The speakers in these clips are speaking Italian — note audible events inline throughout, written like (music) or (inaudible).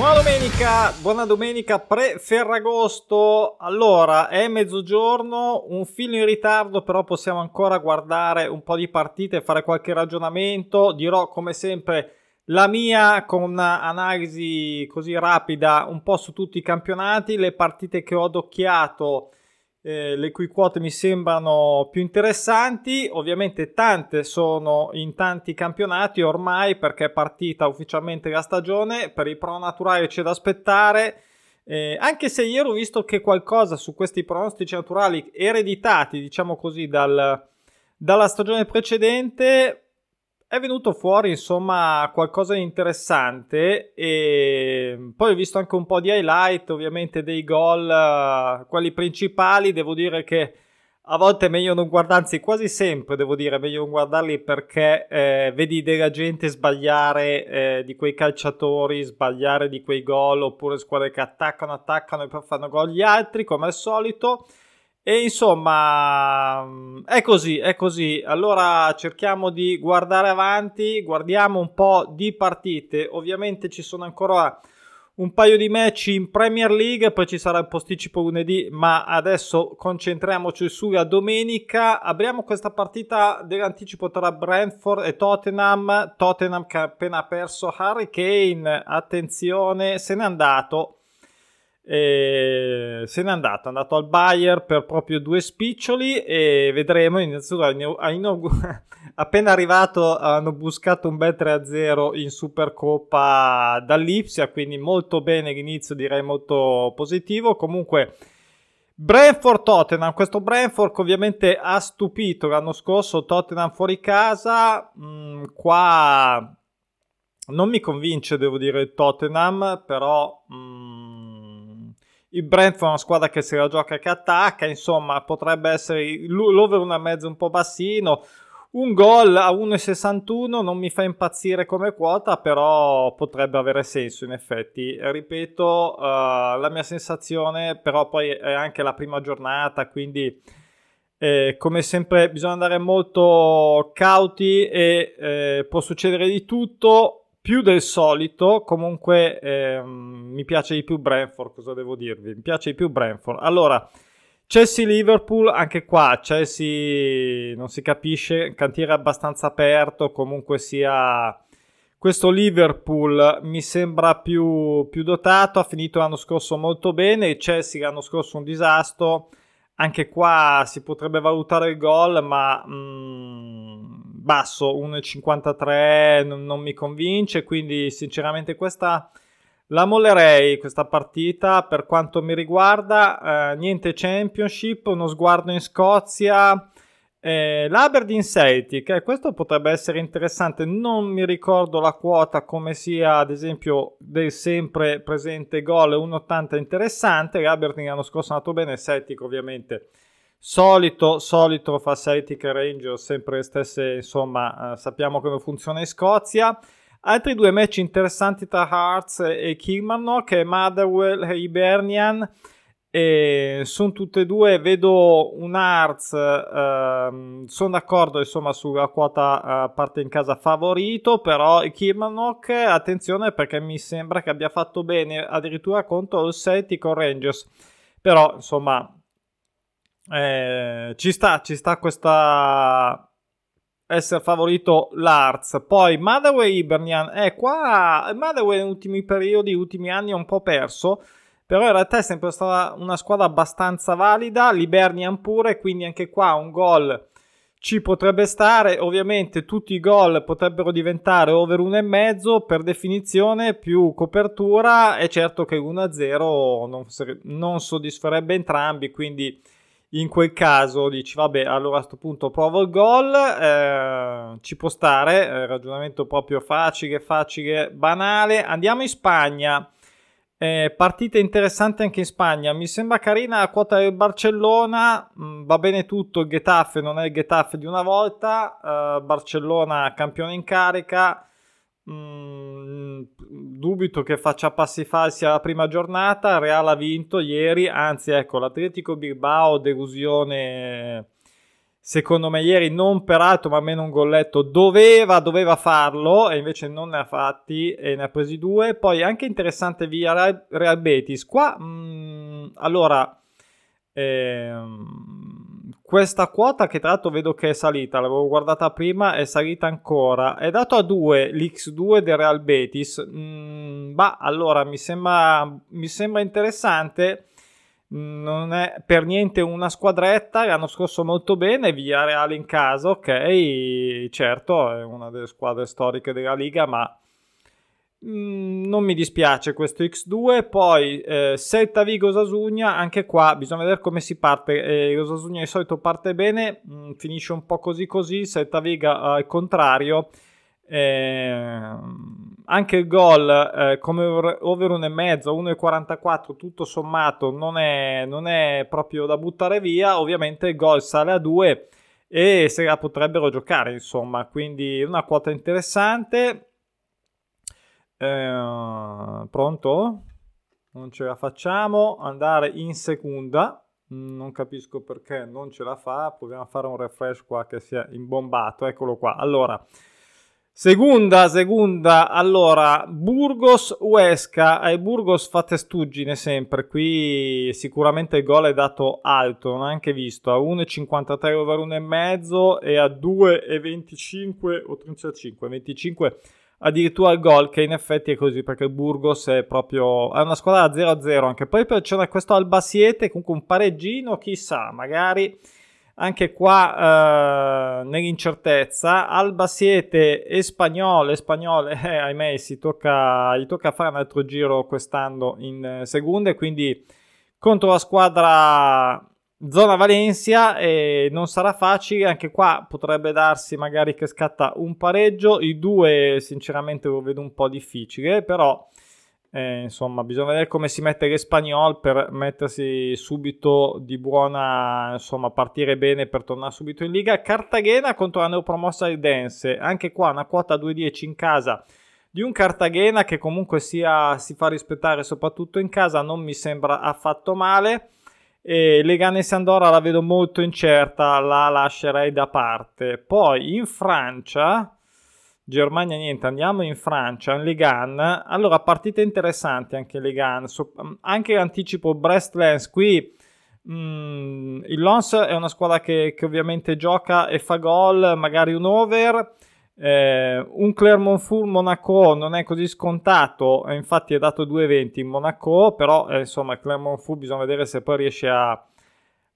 Buona domenica, buona domenica pre-Ferragosto. Allora, è mezzogiorno, un filo in ritardo, però possiamo ancora guardare un po' di partite fare qualche ragionamento. Dirò come sempre la mia con un'analisi così rapida un po' su tutti i campionati, le partite che ho adocchiato eh, le cui quote mi sembrano più interessanti. Ovviamente tante sono in tanti campionati ormai perché è partita ufficialmente la stagione. Per i pro naturali c'è da aspettare. Eh, anche se ieri ho visto che qualcosa su questi pronostici naturali ereditati, diciamo così, dal, dalla stagione precedente è venuto fuori insomma qualcosa di interessante e poi ho visto anche un po' di highlight ovviamente dei gol uh, quelli principali. Devo dire che a volte è meglio non guardarli anzi quasi sempre devo dire è meglio non guardarli perché eh, vedi della gente sbagliare eh, di quei calciatori sbagliare di quei gol oppure squadre che attaccano attaccano e poi fanno gol gli altri come al solito e insomma, è così, è così. Allora cerchiamo di guardare avanti, guardiamo un po' di partite. Ovviamente ci sono ancora un paio di match in Premier League, poi ci sarà il posticipo lunedì, ma adesso concentriamoci sulla domenica. Apriamo questa partita dell'anticipo tra Brentford e Tottenham. Tottenham che ha appena perso Harry Kane, attenzione, se n'è andato e se n'è andato, è andato al Bayer per proprio due spiccioli e vedremo. Innanzitutto, (laughs) appena arrivato, hanno buscato un bel 3-0 in Supercoppa dall'Ipsia, quindi molto bene l'inizio, direi molto positivo. Comunque, Brentford Tottenham, questo Brentford ovviamente ha stupito l'anno scorso, Tottenham fuori casa, mm, qua non mi convince, devo dire, il Tottenham, però... Mm, il Brentford è una squadra che se la gioca e che attacca, insomma potrebbe essere l'over una mezza un po' bassino. Un gol a 1,61 non mi fa impazzire come quota, però potrebbe avere senso in effetti. Ripeto, uh, la mia sensazione, però poi è anche la prima giornata, quindi eh, come sempre bisogna andare molto cauti e eh, può succedere di tutto più del solito, comunque ehm, mi piace di più Brentford, cosa devo dirvi? Mi piace di più Brentford. Allora, Chelsea-Liverpool, anche qua Chelsea non si capisce, cantiere abbastanza aperto, comunque sia... Questo Liverpool mi sembra più, più dotato, ha finito l'anno scorso molto bene, Chelsea l'anno scorso un disastro, anche qua si potrebbe valutare il gol, ma... Mm, basso, 1,53 non, non mi convince, quindi sinceramente questa la mollerei questa partita per quanto mi riguarda, eh, niente championship, uno sguardo in Scozia, eh, l'Aberdeen Celtic, eh, questo potrebbe essere interessante, non mi ricordo la quota come sia ad esempio del sempre presente gol 1,80 interessante, l'Aberdeen l'anno scorso è andato bene, Celtic ovviamente Solito, solito fa Celtic Rangers, sempre le stesse, insomma, eh, sappiamo come funziona in Scozia. Altri due match interessanti tra Hearts e Kilmarnock, Motherwell e Hibernian. E sono tutte e due, vedo un Hearts, ehm, sono d'accordo insomma sulla quota eh, parte in casa favorito, però il attenzione perché mi sembra che abbia fatto bene addirittura contro il Celtic Rangers. Però insomma eh, ci sta, ci sta questa essere favorito l'Arts. Poi Motherway Ibernian, eh qua Motherway negli ultimi periodi, ultimi anni è un po' perso, però in realtà è sempre stata una squadra abbastanza valida, l'Ibernian pure, quindi anche qua un gol ci potrebbe stare, ovviamente tutti i gol potrebbero diventare over 1,5 per definizione più copertura, è certo che 1-0 non, non soddisferebbe entrambi, quindi in quel caso dici vabbè allora a questo punto provo il gol eh, ci può stare eh, ragionamento proprio facile facile banale. Andiamo in Spagna. Eh, partita interessante anche in Spagna. Mi sembra carina la quota del Barcellona. Mm, va bene tutto il Getafe non è il Getafe di una volta. Eh, Barcellona campione in carica Mm, dubito che faccia passi falsi alla prima giornata. Real ha vinto ieri, anzi, ecco l'Atletico Bilbao, delusione secondo me ieri non peraltro ma meno un golletto doveva, doveva farlo e invece non ne ha fatti e ne ha presi due poi anche interessante via Real, Betis qua mm, allora ehm, questa quota che tra l'altro vedo che è salita l'avevo guardata prima è salita ancora. È dato a 2 l'X2 del Real Betis. Mm, bah allora mi sembra, mi sembra interessante. Non è per niente una squadretta, l'anno scorso molto bene, via Reale in casa, ok, certo è una delle squadre storiche della Liga, ma mm, non mi dispiace questo X2, poi eh, Celta Vigo Sasugna, anche qua bisogna vedere come si parte, eh, Sasugna di solito parte bene, mm, finisce un po' così così, Celta Vigo al contrario, eh, anche il gol eh, come over 1,5, 1,44 tutto sommato non è, non è proprio da buttare via. Ovviamente il gol sale a 2 e se la potrebbero giocare, insomma, quindi una quota interessante. Eh, pronto? Non ce la facciamo andare in seconda. Non capisco perché non ce la fa. Proviamo a fare un refresh qua che sia imbombato. Eccolo qua. Allora, Seconda, seconda, allora, Burgos Uesca, ai Burgos fa testuggine sempre, qui sicuramente il gol è dato alto, non ho anche visto, a 1,53 over 1,5 e a 2,25 o 35, 25 addirittura il gol che in effetti è così perché il Burgos è proprio, è una squadra da 0-0 anche, poi c'è questo Albasiete, comunque un pareggino, chissà, magari anche qua eh, nell'incertezza. Alba Siete e Spagnole, Spagnole eh, ahimè si tocca, gli tocca fare un altro giro quest'anno in eh, seconda, quindi contro la squadra zona Valencia e non sarà facile, anche qua potrebbe darsi magari che scatta un pareggio, i due sinceramente lo vedo un po' difficile, però eh, insomma, bisogna vedere come si mette l'Espagnol per mettersi subito di buona, insomma, partire bene per tornare subito in Liga. Cartagena contro la neopromossa Dense, anche qua una quota 2-10 in casa di un Cartagena che comunque sia, si fa rispettare soprattutto in casa, non mi sembra affatto male. E Leganes Andorra la vedo molto incerta, la lascerei da parte. Poi in Francia Germania niente, andiamo in Francia, in Ligan. Allora, partite interessanti anche Ligan, so, anche l'anticipo Brest-Lens qui. Mm, il Lons è una squadra che, che, ovviamente gioca e fa gol, magari un over. Eh, un Clermont-Foot Monaco non è così scontato, infatti è dato 2,20 in Monaco, però eh, insomma Clermont-Foot bisogna vedere se poi riesce a,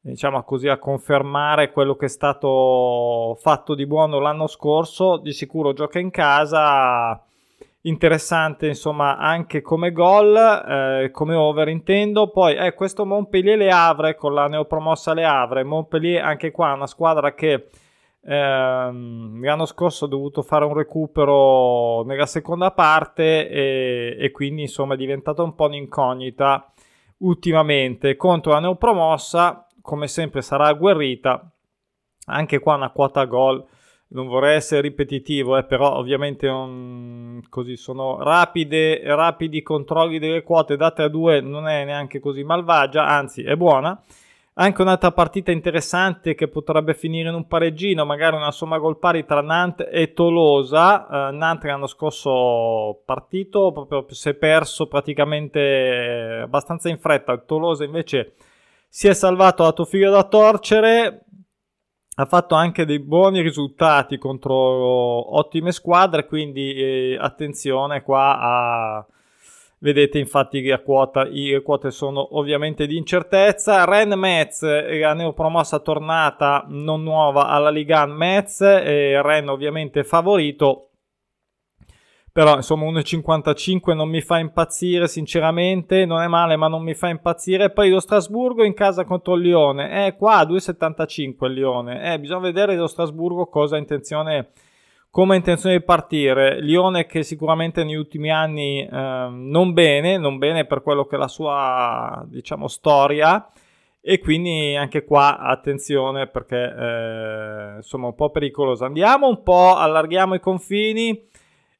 diciamo così, a confermare quello che è stato fatto di buono l'anno scorso. Di sicuro gioca in casa, interessante insomma anche come gol, eh, come over intendo. Poi eh, questo Montpellier Le Havre con la neopromossa Le Havre. Montpellier anche qua una squadra che ehm, l'anno scorso ha dovuto fare un recupero nella seconda parte e, e quindi insomma è diventata un po' un'incognita ultimamente contro la neopromossa come sempre sarà agguerrita. Anche qua una quota gol. Non vorrei essere ripetitivo, eh, però ovviamente non, così sono rapide, rapidi controlli delle quote date a due, non è neanche così malvagia, anzi è buona. Anche un'altra partita interessante che potrebbe finire in un pareggino, magari una somma gol pari tra Nantes e Tolosa. Uh, Nantes l'anno scorso partito, proprio si è perso praticamente abbastanza in fretta. Tolosa invece si è salvato la tua figlia da torcere, ha fatto anche dei buoni risultati contro ottime squadre, quindi eh, attenzione qua a... Vedete infatti che a quota, le quote sono ovviamente di incertezza. Ren Metz, la neopromossa tornata non nuova alla Liga Metz, Ren ovviamente favorito però insomma 1,55 non mi fa impazzire sinceramente, non è male ma non mi fa impazzire. Poi lo Strasburgo in casa contro il Lione, eh qua 2,75 il Lione, eh bisogna vedere lo Strasburgo cosa ha intenzione, come intenzione di partire. Lione che sicuramente negli ultimi anni eh, non bene, non bene per quello che è la sua diciamo storia e quindi anche qua attenzione perché eh, insomma un po' pericolosa. Andiamo un po', allarghiamo i confini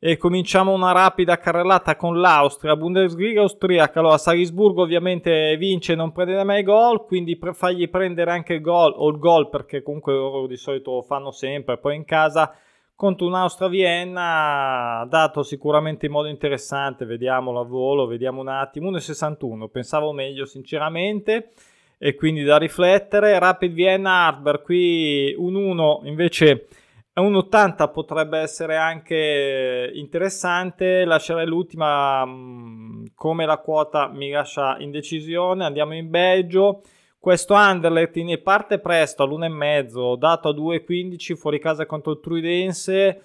e cominciamo una rapida carrellata con l'Austria, Bundesliga austriaca. Allora, Salisburgo ovviamente vince, non prende mai gol, quindi pre- fagli prendere anche il gol o il gol perché comunque loro di solito lo fanno sempre. Poi in casa contro un'Austria-Vienna dato sicuramente in modo interessante. Vediamolo a volo, vediamo un attimo. 1,61, pensavo meglio sinceramente e quindi da riflettere. Rapid Vienna Hardberg qui un 1 invece a 1,80 potrebbe essere anche interessante. Lascerei l'ultima mm, come la quota mi lascia in decisione. Andiamo in Belgio. Questo Anderlecht in parte presto all'1,5, dato a 2,15 fuori casa contro il Truidense.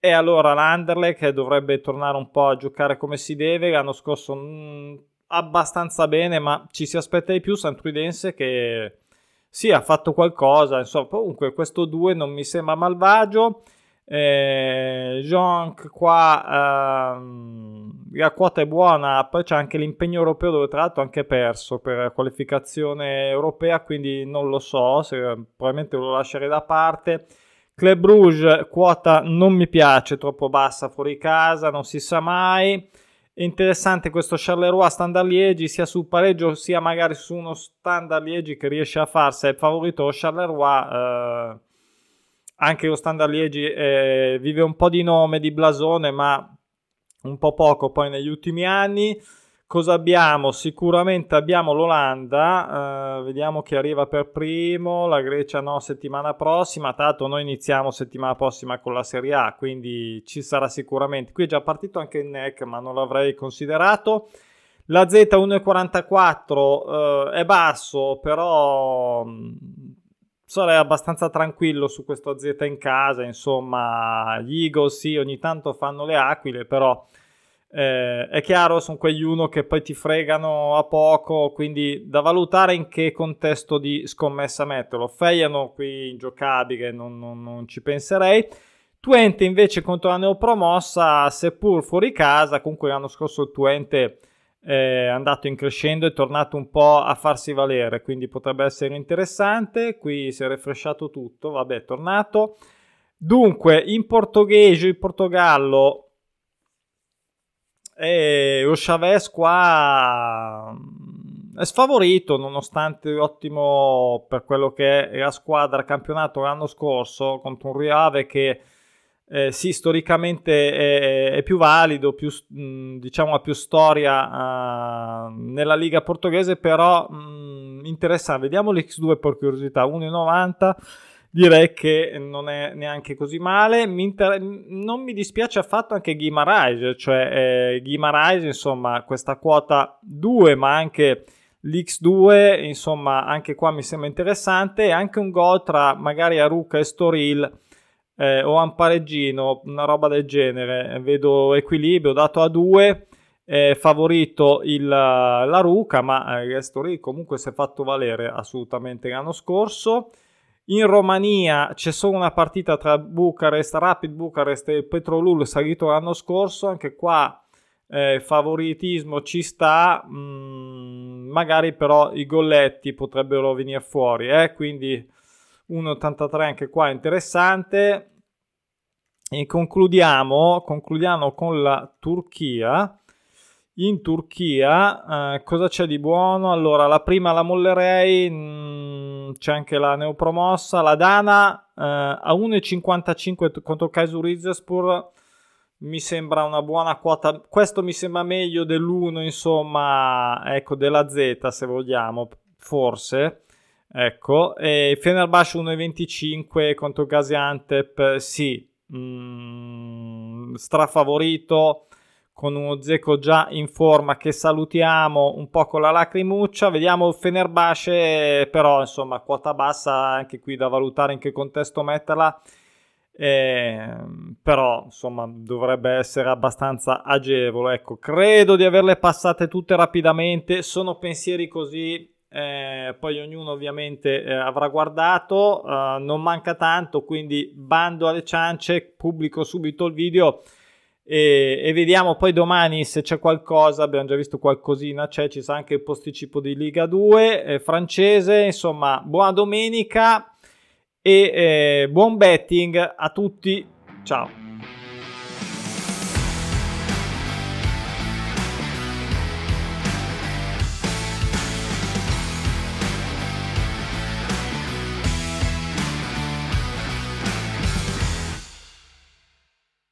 E allora l'Anderlecht dovrebbe tornare un po' a giocare come si deve. L'anno scorso mh, mm, abbastanza bene, ma ci si aspetta di più. San Truidense che sì, ha fatto qualcosa, insomma, comunque questo 2 non mi sembra malvagio. Eh, Jonk qua ehm, la quota è buona, poi c'è anche l'impegno europeo dove tra l'altro ha anche perso per qualificazione europea, quindi non lo so, se, probabilmente lo lascerei da parte. Club Rouge quota non mi piace, troppo bassa fuori casa, non si sa mai. È interessante questo Charleroi standard Liegi sia sul pareggio sia magari su uno standard Liegi che riesce a farsi il favorito Charleroi eh, anche lo standard Liegi eh, vive un po' di nome di blasone ma un po' poco poi negli ultimi anni Cosa abbiamo? Sicuramente abbiamo l'Olanda, eh, vediamo chi arriva per primo, la Grecia no settimana prossima, tanto noi iniziamo settimana prossima con la Serie A, quindi ci sarà sicuramente. Qui è già partito anche il NEC, ma non l'avrei considerato. La Z 1,44 eh, è basso, però mm, sarei abbastanza tranquillo su questo Z in casa, insomma, gli Eagles sì, ogni tanto fanno le aquile, però eh, è chiaro, sono quegli uno che poi ti fregano a poco, quindi da valutare in che contesto di scommessa metterlo. Feiano qui ingiocabile, non, non, non ci penserei. Twente invece contro la neopromossa, seppur fuori casa, comunque l'anno scorso il Twente è andato in crescendo, è tornato un po' a farsi valere, quindi potrebbe essere interessante. Qui si è refresciato tutto, vabbè, è tornato. Dunque, in portoghese, in Portogallo, e lo qua mm, è sfavorito nonostante ottimo per quello che è la squadra campionato l'anno scorso contro un Riave che eh, sì, storicamente è, è, più valido, più, mm, diciamo ha più storia uh, nella Liga portoghese, però mh, mm, interessante. Vediamo l'X2 per curiosità, 1,90 direi che non è neanche così male. Mi inter- non mi dispiace affatto anche Guimaraes, cioè eh, Guimaraes, insomma, questa quota 2, ma anche l'X2, insomma, anche qua mi sembra interessante. E anche un gol tra magari Aruca e Storil. Eh, o un pareggino, una roba del genere. Vedo equilibrio dato a 2. Eh, favorito il, la Ruca, ma eh, Storil comunque si è fatto valere assolutamente l'anno scorso. In Romania c'è solo una partita tra Bucarest, Rapid Bucarest e Petrolul salito l'anno scorso, anche qua eh, favoritismo ci sta, mm, magari però i golletti potrebbero venire fuori, eh? quindi 1,83 anche qua interessante. E concludiamo, concludiamo con la Turchia in Turchia eh, cosa c'è di buono? Allora, la prima la mollerei, mh, mm, c'è anche la neopromossa, la Dana eh, a 1,55 contro Kaiser Rizespur mi sembra una buona quota. Questo mi sembra meglio dell'1, insomma, ecco, della Z se vogliamo, forse. Ecco, e Fenerbahce 1,25 contro Gaziantep, sì, mh, mm, strafavorito con uno Zeco già in forma che salutiamo un po' con la lacrimuccia. Vediamo Fenerbahce, però insomma quota bassa anche qui da valutare in che contesto metterla. Eh, però insomma dovrebbe essere abbastanza agevole. Ecco, credo di averle passate tutte rapidamente. Sono pensieri così. Eh, poi ognuno ovviamente eh, avrà guardato, uh, non manca tanto, quindi bando alle ciance, pubblico subito il video e, e, vediamo poi domani se c'è qualcosa, abbiamo già visto qualcosina, c'è, ci sarà anche il posticipo di Liga 2 eh, francese, insomma buona domenica e eh, buon betting a tutti, ciao!